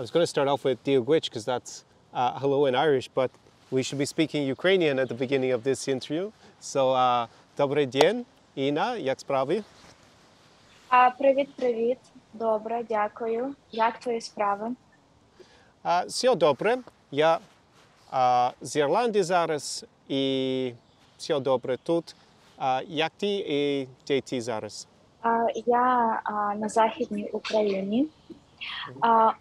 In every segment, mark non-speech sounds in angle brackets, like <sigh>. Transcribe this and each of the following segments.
I was going to start off with Diogwich because that's uh, hello in Irish, but we should be speaking Ukrainian at the beginning of this interview. So, uh, Dobre Inna, Jak Spravi? Привіт, привіт. Добре, дякую. Як твої справи? Все добре. Я з Ірландії зараз і все добре тут. Як ти і де ти зараз? Я на Західній Україні.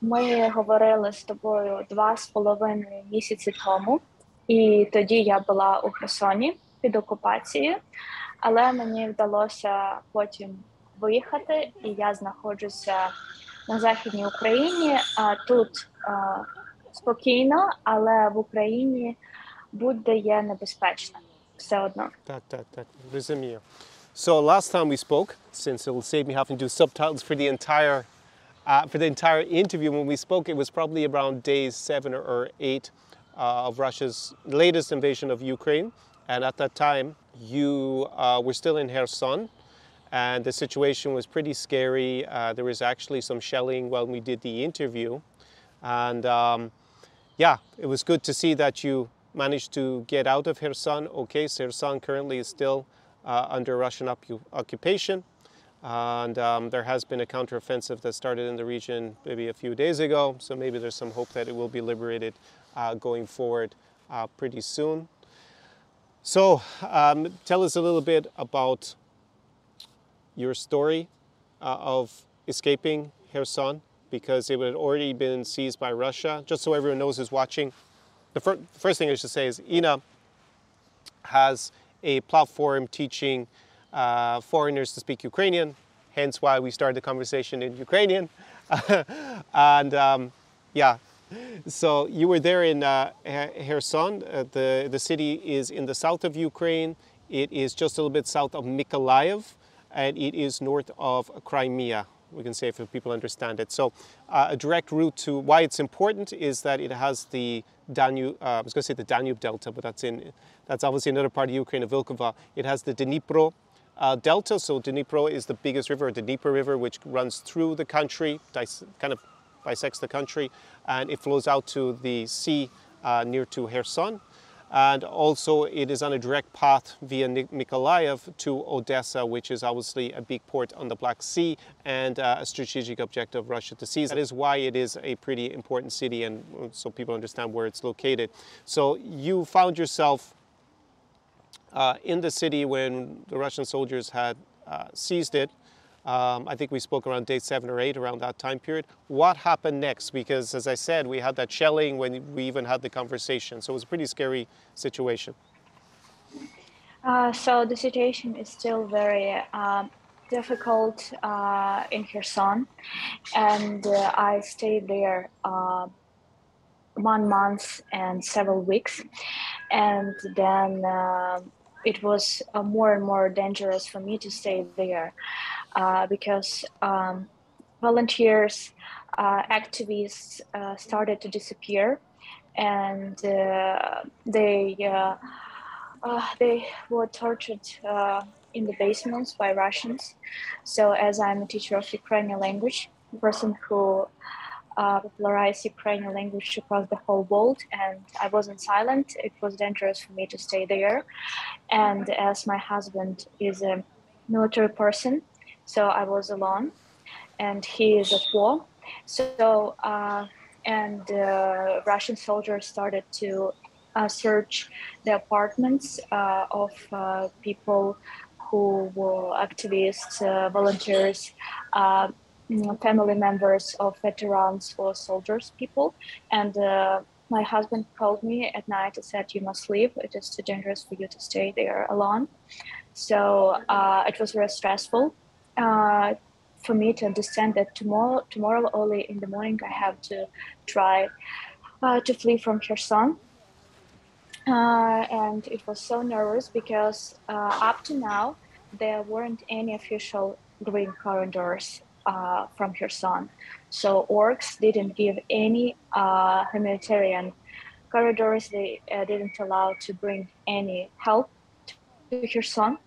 Ми говорили з тобою два з половиною місяці тому, і тоді я була у Херсоні під окупацією, але мені вдалося потім виїхати, і я знаходжуся на Західній Україні. А тут спокійно, але в Україні будь-де небезпечно все одно. Так, так, так, розумію. So last time we spoke, since it'll save me having to do subtitles for the entire uh, for the entire interview, when we spoke, it was probably around days seven or, eight uh, of Russia's latest invasion of Ukraine. And at that time, you uh, were still in Kherson, and the situation was pretty scary. Uh, there was actually some shelling when we did the interview, and um, yeah, it was good to see that you managed to get out of Kherson. Okay, so Kherson currently is still uh, under Russian occu- occupation. And um, there has been a counteroffensive that started in the region maybe a few days ago. So maybe there's some hope that it will be liberated uh, going forward uh, pretty soon. So um, tell us a little bit about your story uh, of escaping Kherson because it had already been seized by Russia. Just so everyone knows who's watching, the, fir- the first thing I should say is Inna has a platform teaching uh, foreigners to speak Ukrainian, hence why we started the conversation in Ukrainian. <laughs> and um, yeah, so you were there in uh, Kherson. Uh, the, the city is in the south of Ukraine. It is just a little bit south of Mykolaiv, and it is north of Crimea. We can say if people understand it. So, uh, a direct route to why it's important is that it has the Danube. Uh, I was going to say the Danube Delta, but that's in that's obviously another part of Ukraine, of Vilkova. It has the Dnipro uh, Delta. So Dnipro is the biggest river, the Dnieper River, which runs through the country, kind of bisects the country, and it flows out to the sea uh, near to Kherson. And also, it is on a direct path via Mykolaiv to Odessa, which is obviously a big port on the Black Sea and uh, a strategic objective of Russia to seize. That is why it is a pretty important city, and so people understand where it's located. So, you found yourself uh, in the city when the Russian soldiers had uh, seized it. Um, I think we spoke around day seven or eight around that time period. What happened next? Because, as I said, we had that shelling when we even had the conversation. So it was a pretty scary situation. Uh, so the situation is still very um, difficult uh, in Kherson, and uh, I stayed there uh, one month and several weeks, and then uh, it was uh, more and more dangerous for me to stay there uh, because um, volunteers, uh, activists uh, started to disappear, and uh, they they were tortured in the basements by Russians. So, as I'm a teacher of Ukrainian language, the person who uh, popularized Ukrainian language across the whole world, and I wasn't silent. It was dangerous for me to stay there. And as my husband is a military person, so I was alone, and he is at war. So, uh, and uh, Russian soldiers started to uh, search the apartments uh, of uh, people who were activists, volunteers, family members of veterans or soldiers, people. And uh, my husband called me at night and said, You must leave. It is too dangerous for you to stay there alone. So uh, it was very stressful. Uh, for me to understand that tomorrow, tomorrow early in the morning, I have to try uh, to flee from Kherson uh, and it was so nervous because uh, up to now there weren't any official green corridors uh, from Kherson. So orcs didn't give any uh, humanitarian corridors. They uh, didn't allow to bring any help to Kherson.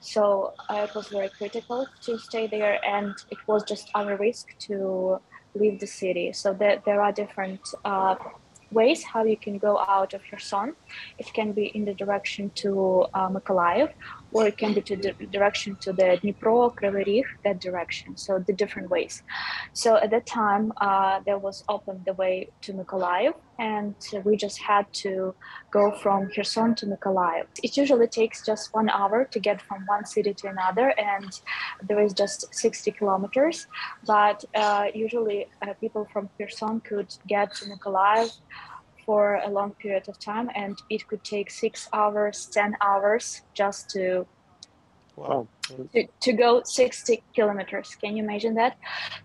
So uh, it was very critical to stay there, and it was just our risk to leave the city. So that there are different uh, ways how you can go out of Kherson. It can be in the direction to uh, Mykolaiv, or it can be to the direction to the Dnipro, Kryvyi that direction. So the different ways. So at that time, uh, there was open the way to Mykolaiv, and we just had to go from Kherson to Mykolaiv. It usually takes just one hour to get from one city to another, and there is just 60 kilometers. But uh, usually, uh, people from Kherson could get to Mykolaiv for a long period of time, and it could take six hours, 10 hours just to Wow. to, to go 60 kilometers. Can you imagine that?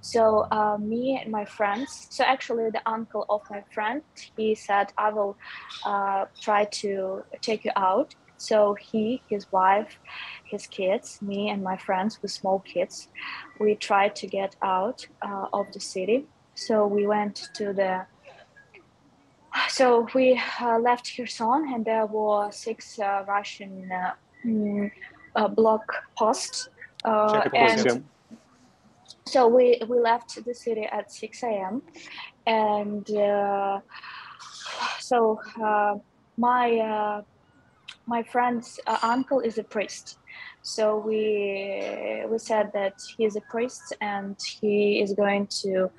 So uh, me and my friends, so actually the uncle of my friend, he said, I will uh, try to take you out. So he, his wife, his kids, me and my friends with small kids, we tried to get out uh, of the city. So we went to the so we uh, left Kherson and there were six uh, Russian uh, mm, uh, block posts. Uh, and so we, we left the city at 6 a.m. And uh, so uh, my, uh, my friend's uh, uncle is a priest. So we, we said that he is a priest and he is going to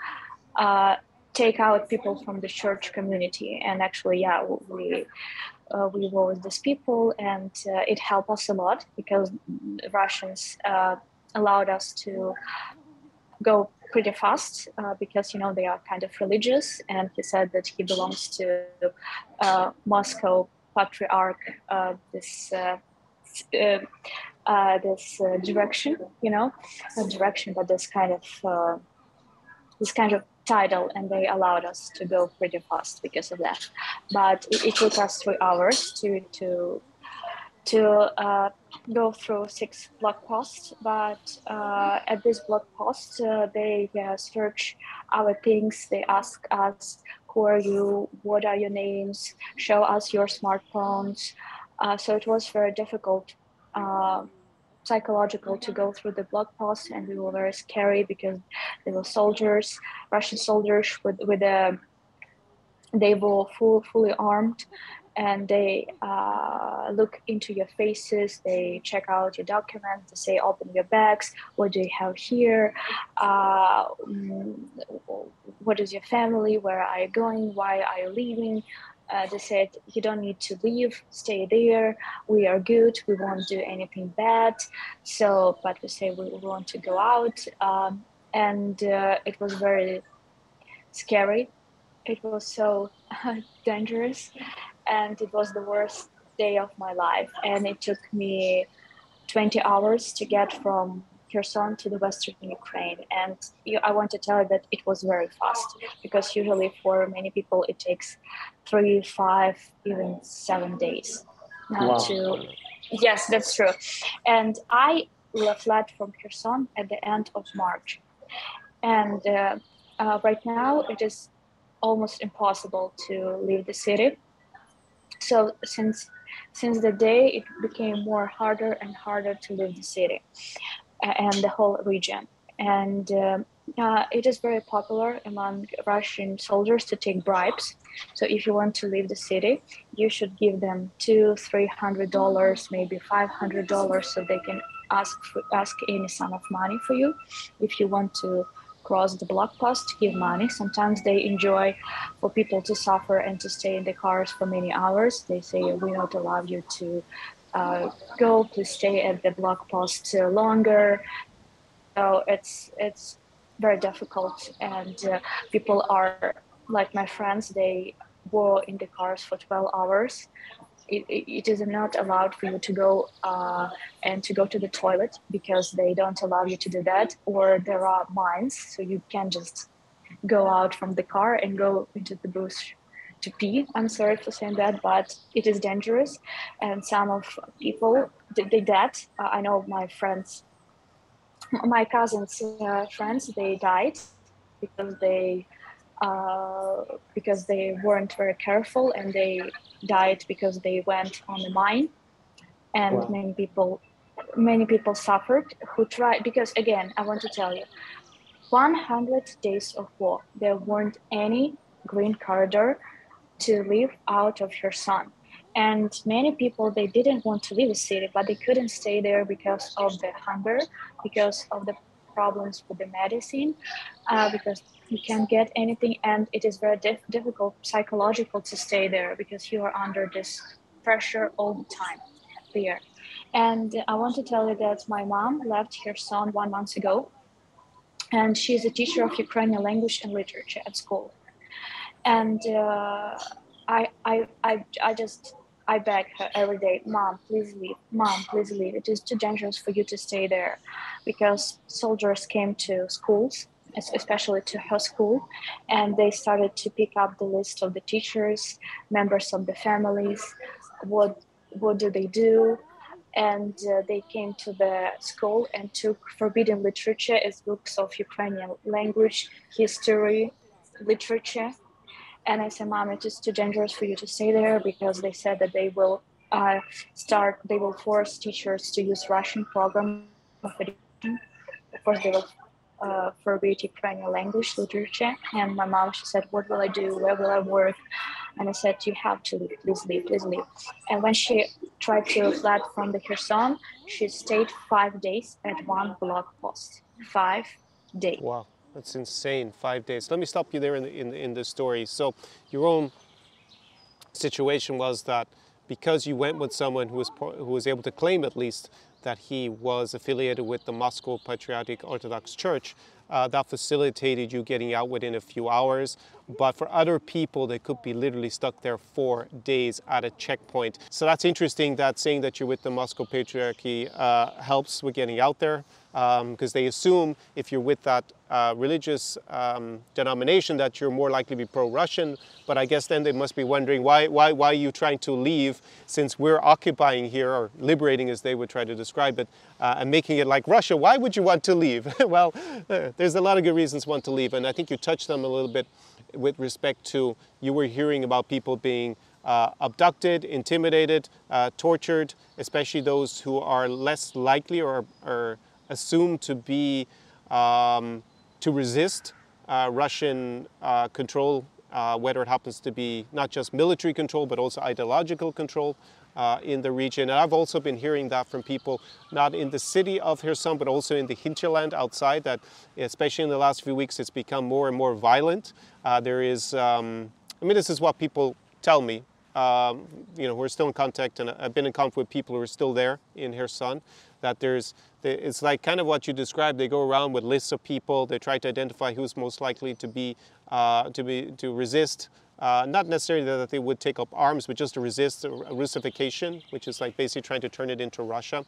uh, take out people from the church community. And actually, yeah, we uh, we were with these people, and uh, it helped us a lot because Russians uh, allowed us to go pretty fast uh, because you know they are kind of religious. And he said that he belongs to uh, Moscow Patriarch, uh, this. this direction, you know, a direction, but this kind of this kind of title and they allowed us to go pretty fast because of that. But it, it took us three hours to to to uh, go through six block posts. But uh, at this block post uh, they uh, search our things. They ask us who are you what are your names show us your smartphones. Uh, so it was very difficult uh, psychological to go through the block post and we were very scary because there were soldiers russian soldiers with with a they were full fully armed and they uh, look into your faces they check out your documents they say open your bags what do you have here? Uh, what is your family? Where are you going? Why are you leaving uh, they said you don't need to leave. Stay there. We are good. We won't do anything bad. So but we say we want to go out. Um, and uh, it was very scary. It was so <laughs> dangerous. And it was the worst day of my life. And it took me 20 hours to get from Kherson to the western Ukraine. And I want to tell you that it was very fast because usually for many people it takes three, five, even seven days wow. to. Yes, that's true. And I fled from Kherson at the end of March. And uh, uh, right now it is almost impossible to leave the city. So since since the day it became more harder and harder to leave the city and the whole region. And uh, uh, it is very popular among Russian soldiers to take bribes. So if you want to leave the city, you should give them two, three hundred dollars, maybe five hundred dollars, so they can ask for, ask any sum of money for you. If you want to cross the block post, give money. Sometimes they enjoy for people to suffer and to stay in the cars for many hours. They say we don't allow you to uh, go to stay at the block post longer. So it's it's very difficult, and uh, people are like my friends. They were in the cars for 12 hours. It, it is not allowed for you to go uh, and to go to the toilet because they don't allow you to do that, or there are mines, so you can just go out from the car and go into the bush to pee. I'm sorry for saying that, but it is dangerous. And some of people did, did that. Uh, I know my friends, my cousins' uh, friends, they died because they uh, because they weren't very careful and they died because they went on the mine. And wow. many people, many people suffered who tried because again, I want to tell you, 100 days of war. There weren't any green corridor to live out of Kherson. And many people, they didn't want to leave the city, but they couldn't stay there because of the hunger, because of the problems with the medicine, uh, because you can't get anything. And it is very dif- difficult psychological to stay there because you are under this pressure all the time there. And I want to tell you that my mom left Kherson one month ago, and she is a teacher of Ukrainian language and literature at school. And uh, I, I, I, I just I beg her every day, Mom, please leave. Mom, please leave. It is too dangerous for you to stay there, because soldiers came to schools, especially to her school, and they started to pick up the list of the teachers, members of the families. What what do they do? and uh, they came to the school and took forbidden literature as books of Ukrainian language, history, literature. And I said, Mom, it is too dangerous for you to stay there because they said that they will uh, start, they will force teachers to use Russian program of course, they will uh, forbid Ukrainian language, literature. And my mom, she said, What will I do? Where will I work? And I said, You have to leave, please leave, please leave. And when she tried to flee from the Kherson, she stayed five days at one blog post. Five days. Wow, that's insane. Five days. Let me stop you there in the, in, in the story. So, your own situation was that because you went with someone who was, who was able to claim at least that he was affiliated with the Moscow Patriotic Orthodox Church, uh, that facilitated you getting out within a few hours. But for other people, they could be literally stuck there for days at a checkpoint. So that's interesting that saying that you're with the Moscow Patriarchy uh, helps with getting out there because um, they assume if you're with that uh, religious um, denomination that you're more likely to be pro-Russian. But I guess then they must be wondering why, why, why are you trying to leave since we're occupying here or liberating as they would try to describe it uh, and making it like Russia. Why would you want to leave? <laughs> well, uh, there's a lot of good reasons want to leave. And I think you touched them a little bit with respect to you were hearing about people being uh, abducted, intimidated, uh, tortured, especially those who are less likely or, or assumed to be um, to resist uh, Russian uh, control, uh, whether it happens to be not just military control but also ideological control uh, in the region. And I've also been hearing that from people not in the city of Kherson but also in the hinterland outside. That especially in the last few weeks, it's become more and more violent. Uh, there is, um, I mean, this is what people tell me. Um, you know, we're still in contact, and I've been in contact with people who are still there in Kherson that there's it's like kind of what you described. They go around with lists of people. They try to identify who's most likely to be uh, to be to resist. Uh, not necessarily that they would take up arms, but just to resist Russification, which is like basically trying to turn it into Russia.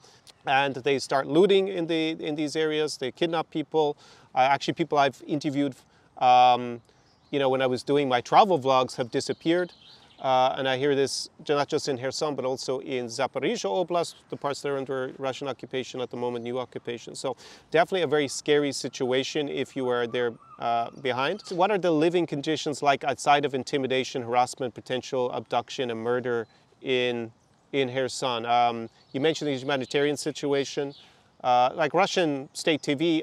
And they start looting in the in these areas. They kidnap people. Uh, actually, people I've interviewed, um, you know, when I was doing my travel vlogs, have disappeared. Uh, and I hear this not just in Kherson, but also in Zaporizhia Oblast, the parts that are under Russian occupation at the moment, new occupation. So definitely a very scary situation if you are there uh, behind. So what are the living conditions like outside of intimidation, harassment, potential abduction, and murder in in Kherson? Um, you mentioned the humanitarian situation. Uh, like Russian state TV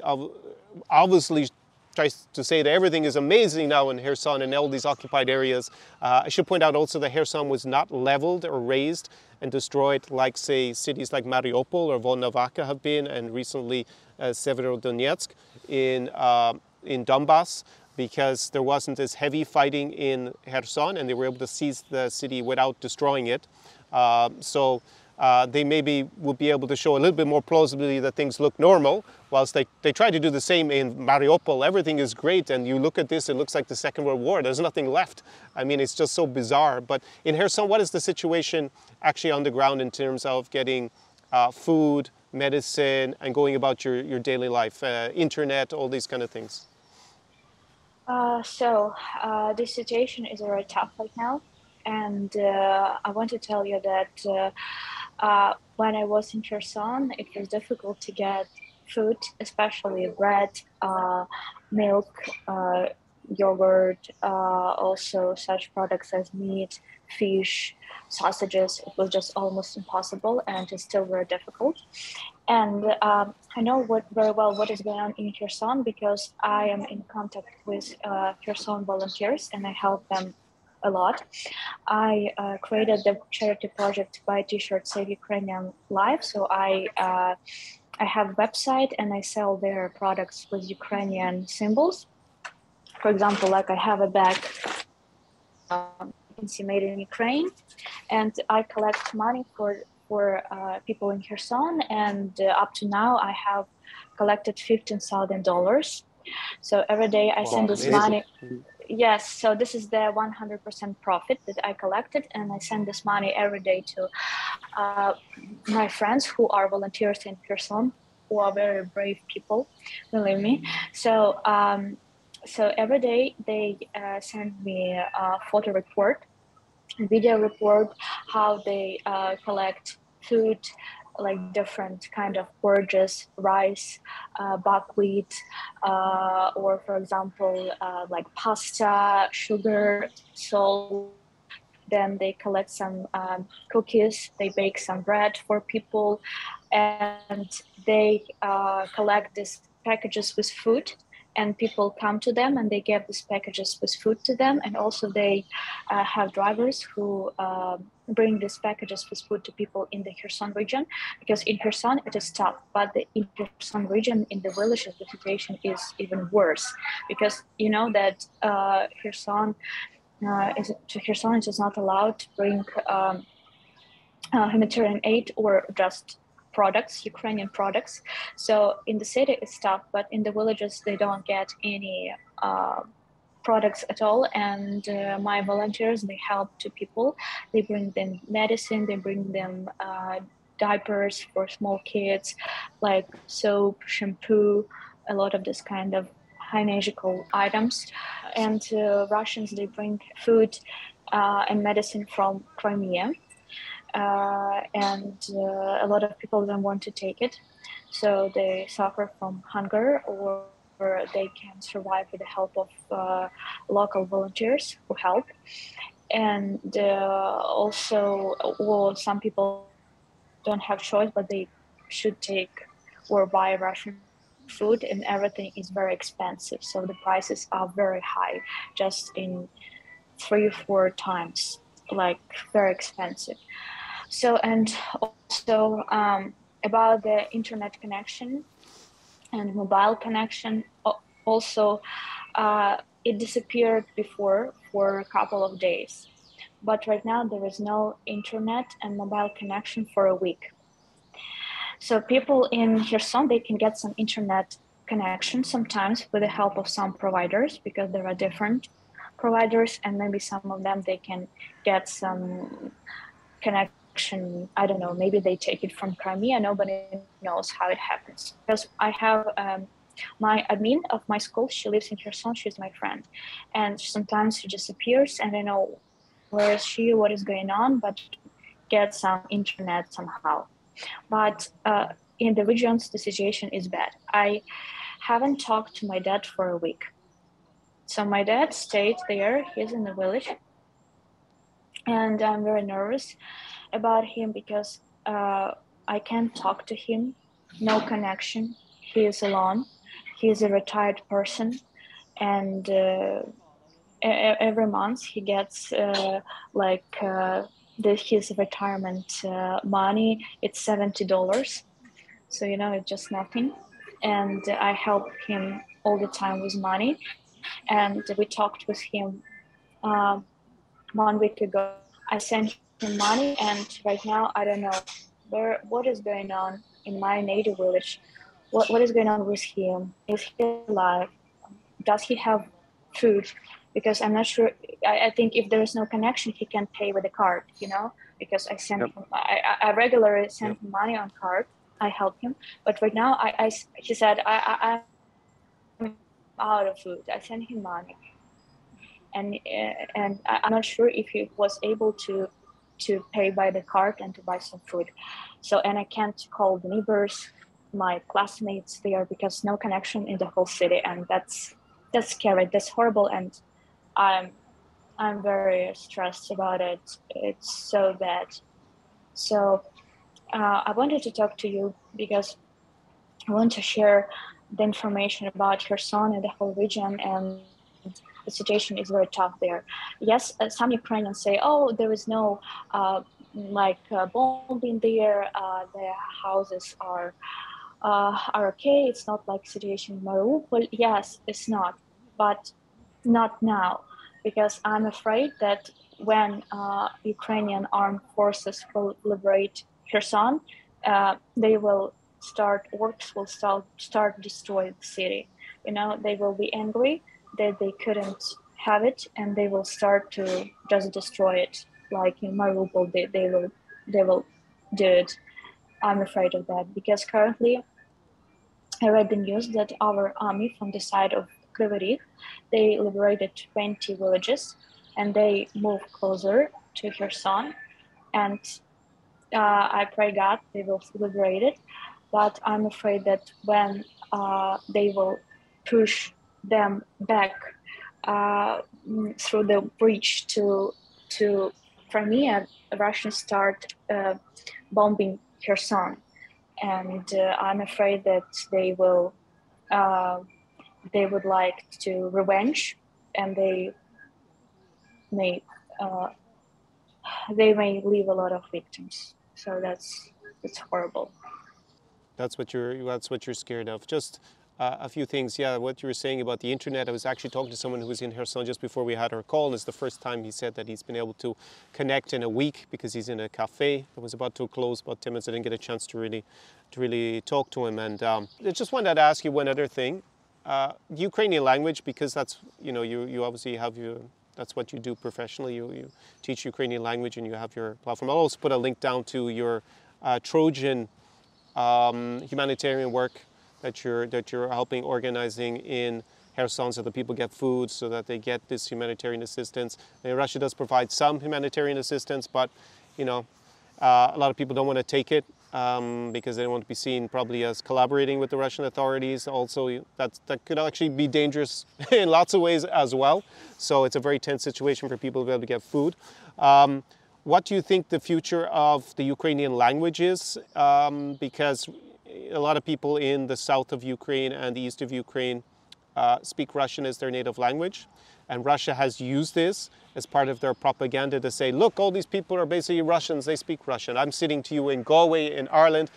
obviously tries to say that everything is amazing now in Kherson and all these occupied areas. Uh, I should point out also that Kherson was not leveled or razed and destroyed like, say, cities like Mariupol or Volnovakha have been, and recently uh, Severodonetsk in, uh, in Donbass, because there wasn't as heavy fighting in Kherson and they were able to seize the city without destroying it. Uh, so uh, they maybe will be able to show a little bit more plausibly that things look normal, whilst they, they try to do the same in Mariupol. Everything is great, and you look at this, it looks like the Second World War. There's nothing left. I mean, it's just so bizarre. But in Kherson, what is the situation actually on the ground in terms of getting uh, food, medicine, and going about your, your daily life, uh, internet, all these kind of things? Uh, so, uh, the situation is very tough right now. And uh, I want to tell you that uh, when I was in Kherson, it was difficult to get food, especially bread, uh, milk, uh, yogurt, uh, also such products as meat, fish, sausages. It was just almost impossible and it's still very difficult. and um, I know what very well what is going on in Kherson because I am in contact with uh, Kherson volunteers and I help them a lot. I uh, created the charity project Buy T-shirt Save Ukrainian Life. So I uh, I have a website and I sell their products with Ukrainian symbols. For example, like I have a bag um, made in Ukraine, and I collect money for for uh, people in Kherson. And uh, up to now, I have collected fifteen thousand dollars. So every day I send this money. Yes, so this is the 100% profit that I collected, and I send this money every day to uh, my friends who are volunteers in Kherson who are very brave people, believe me. So um, so every day they uh, send me a photo report video report how they uh, collect food like different kind of forges, rice, uh, buckwheat, uh, or for example, uh, like pasta, sugar, salt. Then they collect some um, cookies, they bake some bread for people, and they uh, collect these packages with food and people come to them and they give these packages with food to them. And also they uh, have drivers who uh, bring these packages with food to people in the Kherson region because in Kherson it is tough but the in Kherson region in the villages the situation is even worse. Because you know that uh, Kherson uh, is to Kherson is not allowed to bring um, uh, humanitarian aid or just products, Ukrainian products. So in the city it's tough, but in the villages they don't get any uh, products at all. And uh, my volunteers they help to people. They bring them medicine. They bring them uh, diapers for small kids, like soap, shampoo, a lot of this kind of hygienical items. And uh, Russians they bring food uh, and medicine from Crimea and uh, a lot of people don't want to take it, so they suffer from hunger or they can survive with the help of uh, local volunteers who help. And uh, also, well, some people don't have choice, but they should take or buy Russian food, and everything is very expensive. So the prices are very high, just in three or four times, like very expensive. So, and also um, about the internet connection and mobile connection, also uh, it disappeared before for a couple of days. But right now there is no internet and mobile connection for a week. So people in Kherson, they can get some internet connection sometimes with the help of some providers because there are different providers and maybe some of them they can get some connect I don't know, maybe they take it from Crimea. Nobody knows how it happens. Because I have um, my admin of my school, she lives in Kherson, she's my friend. And sometimes she disappears and I know where is she, what is going on, but get some internet somehow. But uh, in the regions, the situation is bad. I haven't talked to my dad for a week. So my dad stayed there, he's in the village. And I'm very nervous about him because uh, I can't talk to him, no connection. He is alone. He is a retired person, and uh, every month he gets uh, like uh, the, his retirement uh, money. It's seventy dollars, so you know it's just nothing. And I help him all the time with money, and we talked with him uh, one week ago. I sent money and right now i don't know where what is going on in my native village what, what is going on with him? Is he alive? Does he have food? Because i'm not sure i, I think if there is no connection he can pay with a card you know? Because i send yep. him I, I regularly send yep. him money on card. I help him. But right now i, I he said i, I i'm out of food. I send him money. And uh, and i'm not sure if he was able to to pay by the card and to buy some food. So, and I can't call the neighbors, my classmates there because no connection in the whole city, and that's that's scary. That's horrible, and I'm I'm very stressed about it. It's so bad. So, uh, I wanted to talk to you because I want to share the information about Kherson and the whole region and the situation is very tough there. Yes, uh, some Ukrainians say, "Oh, there is no uh, like uh, bombing there. Uh, the houses are uh, are okay. It's not like situation in Mariupol." Yes, it's not, but not now, because I'm afraid that when uh, Ukrainian armed forces will liberate Kherson, they will start works will start start destroy the city. You know, they will be angry that they couldn't have it, and they will start to just destroy it. Like in Mariupol, they, they will they will do it. I'm afraid of that because currently I read the news that our army from the side of Kryvyi they liberated 20 villages and they moved closer to Kherson. And uh, I pray God they will liberate it. But I'm afraid that when uh, they will push them back uh, through the bridge to to Crimea, Russians start uh, bombing Kherson, and uh, I'm afraid that they will uh, they would like to revenge, and they may uh, they may leave a lot of victims. So that's that's horrible. That's what you're that's what you're scared of. Just a few things. Yeah, what you were saying about the internet. I was actually talking to someone who was in Kherson just before we had our call, and it's the first time he said that he's been able to connect in a week because he's in a cafe that was about to close about 10 minutes. I didn't get a chance to really, to really talk to him. And um, I just wanted to ask you one other thing. Uh, Ukrainian language, because that's, you know, you, you obviously have your, that's what you do professionally. You, you teach Ukrainian language and you have your platform. I'll also put a link down to your uh, Trojan um, humanitarian work that you're that you're helping organizing in Kherson so that people get food, so that they get this humanitarian assistance. Russia does provide some humanitarian assistance, but you know, uh, a lot of people don't want to take it um, because they don't want to be seen probably as collaborating with the Russian authorities. Also, that that could actually be dangerous <laughs> in lots of ways as well. So it's a very tense situation for people to be able to get food. Um, what do you think the future of the Ukrainian language is? Um, because a lot of people in the south of Ukraine and the east of Ukraine uh, speak Russian as their native language. And Russia has used this as part of their propaganda to say, look, all these people are basically Russians, they speak Russian. I'm sitting to you in Galway, in Ireland.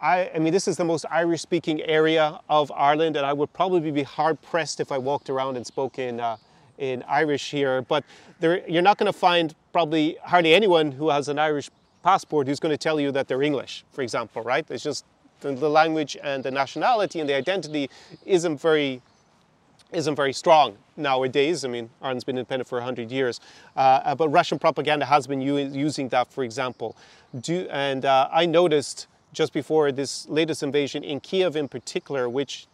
I, I mean, this is the most Irish speaking area of Ireland, and I would probably be hard pressed if I walked around and spoke in, uh, in Irish here. But there, you're not going to find probably hardly anyone who has an Irish passport who's going to tell you that they're English, for example, right? It's just the, the language and the nationality and the identity isn't very isn't very strong nowadays. I mean, Ireland's been independent for 100 years, uh, uh, but Russian propaganda has been using that, for example. Do, and uh, I noticed just before this latest invasion in Kiev in particular, which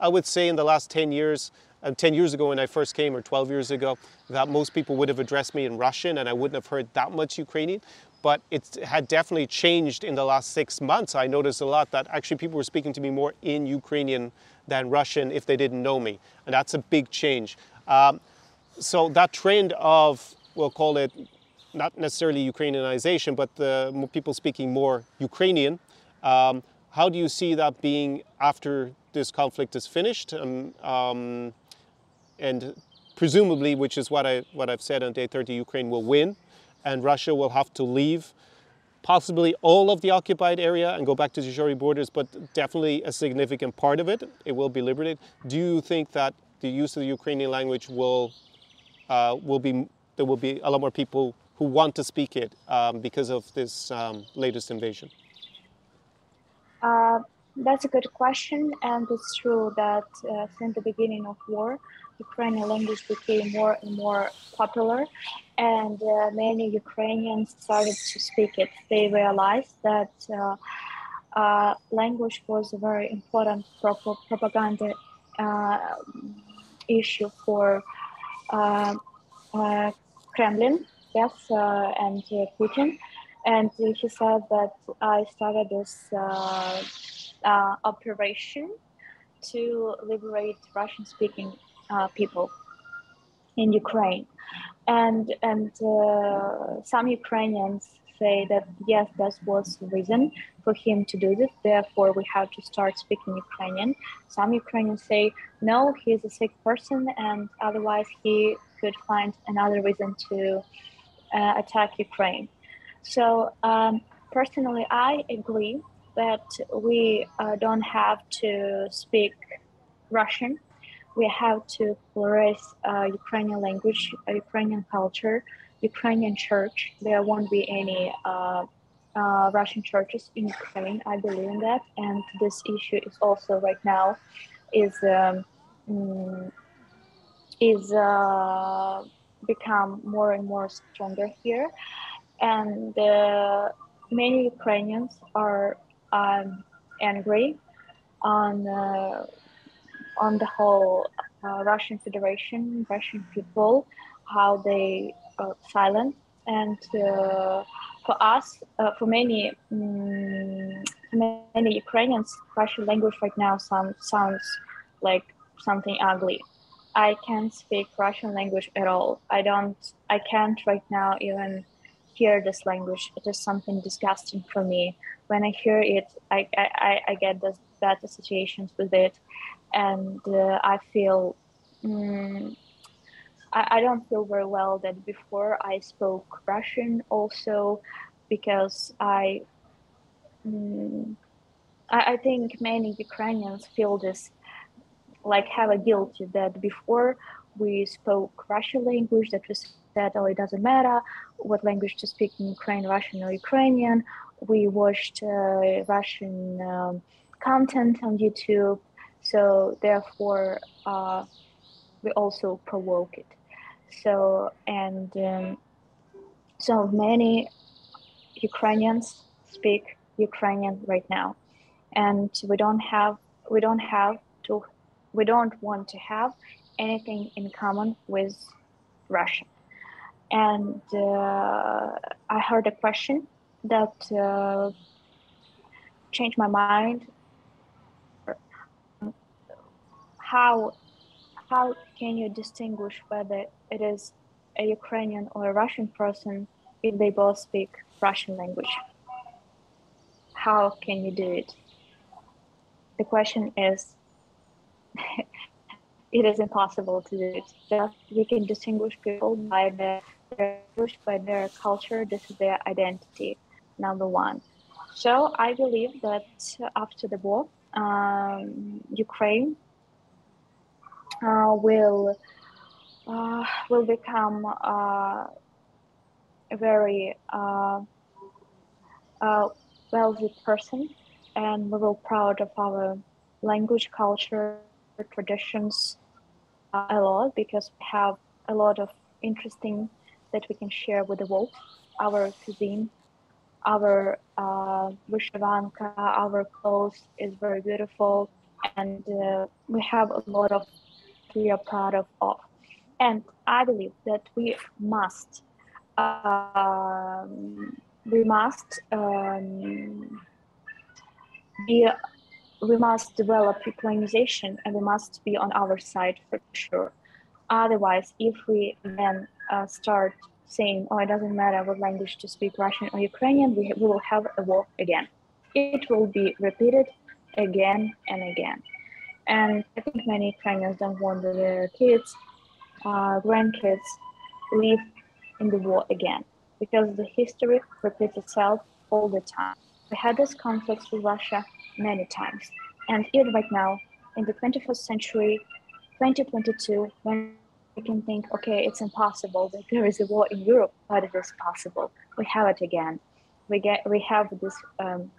I would say in the last 10 years, uh, 10 years ago when I first came, or 12 years ago, that most people would have addressed me in Russian and I wouldn't have heard that much Ukrainian but it had definitely changed in the last six months. I noticed a lot that actually people were speaking to me more in Ukrainian than Russian if they didn't know me, and that's a big change. Um, so that trend of, we'll call it not necessarily Ukrainianization, but the people speaking more Ukrainian, um, how do you see that being after this conflict is finished? Um, um and presumably, which is what, I, what I've said on day 30, Ukraine will win and Russia will have to leave possibly all of the occupied area and go back to the Shori borders, but definitely a significant part of it. It will be liberated. Do you think that the use of the Ukrainian language will uh, will be there will be a lot more people who want to speak it um, because of this um, latest invasion? Uh, that's a good question, and it's true that uh, since the beginning of war, Ukrainian language became more and more popular, and uh, many Ukrainians started to speak it. They realized that uh, uh, language was a very important pro- propaganda uh, issue for uh, Kremlin, yes, and Putin. And he said that I started this operation to liberate Russian-speaking uh, people in Ukraine, and and uh, some Ukrainians say that yes, that was the reason for him to do this. Therefore, we have to start speaking Ukrainian. Some Ukrainians say no, he's a sick person, and otherwise he could find another reason to uh, attack Ukraine. So um, personally, I agree that we uh, don't have to speak Russian. We have to flourish uh, Ukrainian language, uh, Ukrainian culture, Ukrainian church. There won't be any uh, uh, Russian churches in Ukraine. I believe in that, and this issue is also right now is um, mm, is uh, become more and more stronger here, and uh, many Ukrainians are um, angry on on the whole uh, Russian Federation, Russian people, how they are silent, and uh, for us, uh, for many um, many Ukrainians, Russian language right now sound, sounds like something ugly. I can't speak Russian language at all. I don't. I can't right now even hear this language. It is something disgusting for me. When I hear it, I I, I get this bad associations with it, and uh, I feel. Um, I, I don't feel very well that before I spoke Russian also because I, um, I, I think many Ukrainians feel this like have a guilty that before we spoke Russian language that was said oh it doesn't matter what language to speak in Ukraine Russian or Ukrainian we watched uh, Russian um, content on YouTube so therefore uh, we also provoke it so and um, so many Ukrainians speak Ukrainian right now and we don't have we don't have to we don't want to have anything in common with Russia. And uh, I heard a question that uh, changed my mind. How how can you distinguish whether it is a Ukrainian or a Russian person if they both speak Russian language? How can you do it? The question is <laughs> it is impossible to do it. Just we can distinguish people by their, by their culture. This is their identity, number one. So I believe that after the war, um, Ukraine will uh, will become uh, a very uh, uh, wealthy person, and we will proud of our language, culture, traditions uh, a lot because we have a lot of interesting that we can share with the world. Our cuisine, our uh, vyshyvanka, our clothes is very beautiful, and uh, we have a lot of we are proud of. of. And I believe that we must, um, we must um, be we must develop Ukrainization and we must be on our side for sure. Otherwise, if we then uh, start saying, oh, it doesn't matter what language to speak, Russian or Ukrainian, we, we will have a war again. It will be repeated again and again. And I think many Ukrainians don't want their kids, uh, grandkids, live in the war again because the history repeats itself all the time. We had this conflict with Russia many times. And even right now, in the 21st century, 2022, when we can think, okay, it's impossible that there is a war in Europe, but it is possible. We have it again. We get, we have this um,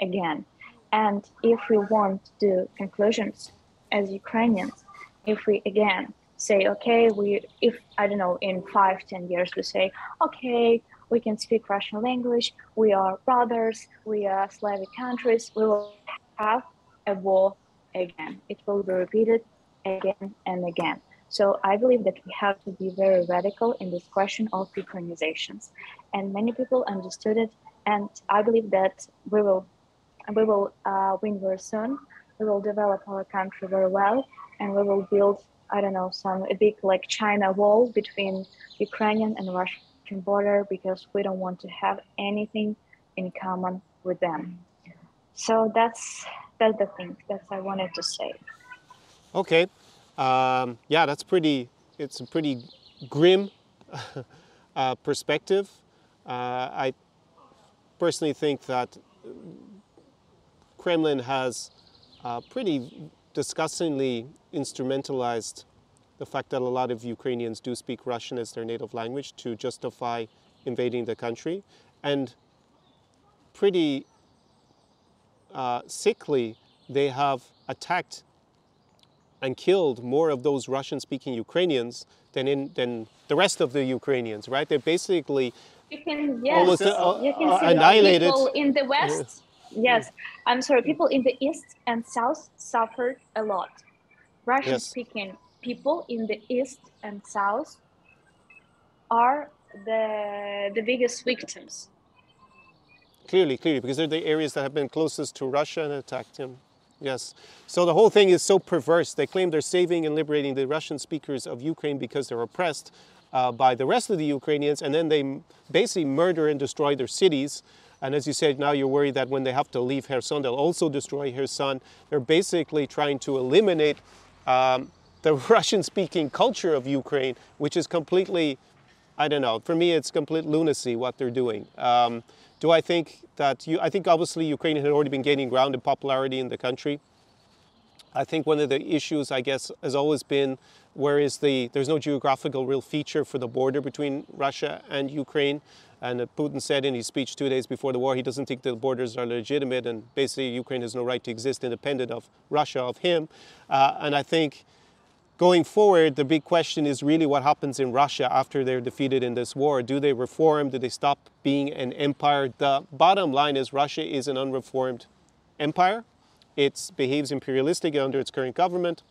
again. And if we want to conclusions as Ukrainians, if we again say, okay, we, if I don't know, in five, ten years, we say, okay, we can speak Russian language, we are brothers, we are Slavic countries, we will have a war again. It will be repeated again and again. So I believe that we have to be very radical in this question of Ukrainizations. And many people understood it. And I believe that we will, we will uh, win very soon. We will develop our country very well, and we will build, I don't know, some a big like China wall between Ukrainian and Russian Russian border because we don't want to have anything in common with them. So that's that's the thing that I wanted to say. Okay, um, yeah, that's pretty. It's a pretty grim <laughs> uh, perspective. Uh, I personally think that Kremlin has uh, pretty disgustingly instrumentalized the fact that a lot of Ukrainians do speak Russian as their native language to justify invading the country, and pretty uh, sickly, they have attacked and killed more of those Russian-speaking Ukrainians than in than the rest of the Ukrainians. Right? They're basically You can yes, almost uh, you can uh, see annihilated. people in the west. Yes, I'm sorry. People in the east and south suffered a lot. Russian-speaking people in the east and south are the the biggest victims. Clearly, clearly, because they're the areas that have been closest to Russia and attacked him. Yes. So the whole thing is so perverse. They claim they're saving and liberating the Russian speakers of Ukraine because they're oppressed uh, by the rest of the Ukrainians, and then they basically murder and destroy their cities. And as you said, now you're worried that when they have to leave Kherson, they'll also destroy Kherson. They're basically trying to eliminate um, the <laughs> Russian speaking culture of Ukraine, which is completely, I don't know, for me, it's complete lunacy what they're doing. Um, do I think that you, I think obviously Ukraine had already been gaining ground in popularity in the country. I think one of the issues, I guess, has always been where is the, there's no geographical real feature for the border between Russia and Ukraine. And uh, Putin said in his speech two days before the war, he doesn't think the borders are legitimate and basically Ukraine has no right to exist independent of Russia, of him. Uh, and I think going forward, the big question is really what happens in Russia after they're defeated in this war. Do they reform? Do they stop being an empire? The bottom line is Russia is an unreformed empire. It behaves imperialistically under its current government.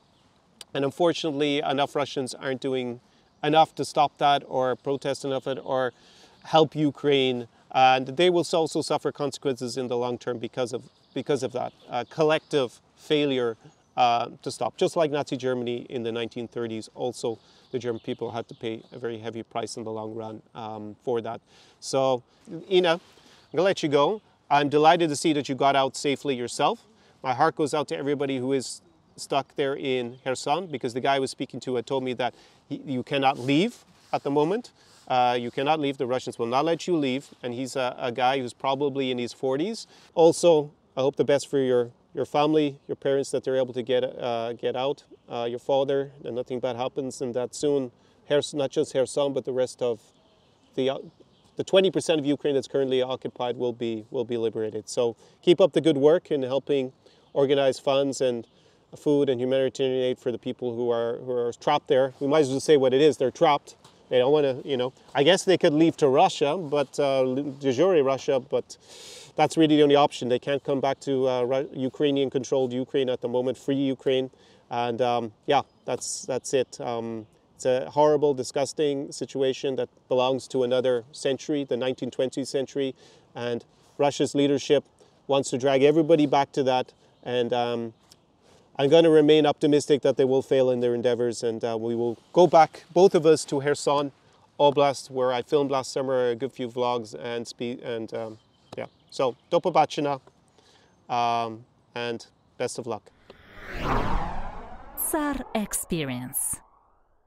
And unfortunately, enough Russians aren't doing enough to stop that or protest enough of it or help Ukraine. And they will also suffer consequences in the long term because of, because of that uh, collective failure uh, to stop. Just like Nazi Germany in the 1930s, also the German people had to pay a very heavy price in the long run um, for that. So, Inna, I'm gonna let you go. I'm delighted to see that you got out safely yourself. My heart goes out to everybody who is stuck there in Kherson because the guy I was speaking to had told me that he, you cannot leave at the moment. Uh, you cannot leave. The Russians will not let you leave. And he's a, a guy who's probably in his 40s. Also, I hope the best for your, your family, your parents, that they're able to get, uh, get out, uh, your father, and nothing bad happens, and that soon, not just Kherson, but the rest of the, uh, the 20% of Ukraine that's currently occupied will be, will be liberated. So keep up the good work in helping organize funds and food and humanitarian aid for the people who are, who are trapped there. We might as well say what it is, they're trapped. They don't want to, you know, I guess they could leave to Russia, but uh, de jure Russia, but that's really the only option. They can't come back to uh, Ukrainian-controlled Ukraine at the moment, free Ukraine, and um, yeah, that's that's it. Um, it's a horrible, disgusting situation that belongs to another century, the 1920th century, and Russia's leadership wants to drag everybody back to that. And um, I'm going to remain optimistic that they will fail in their endeavors and uh, we will go back, both of us, to Kherson Oblast, where I filmed last summer a good few vlogs and speed and um, yeah. So, Dopobachina um, and best of luck. Tsar Experience.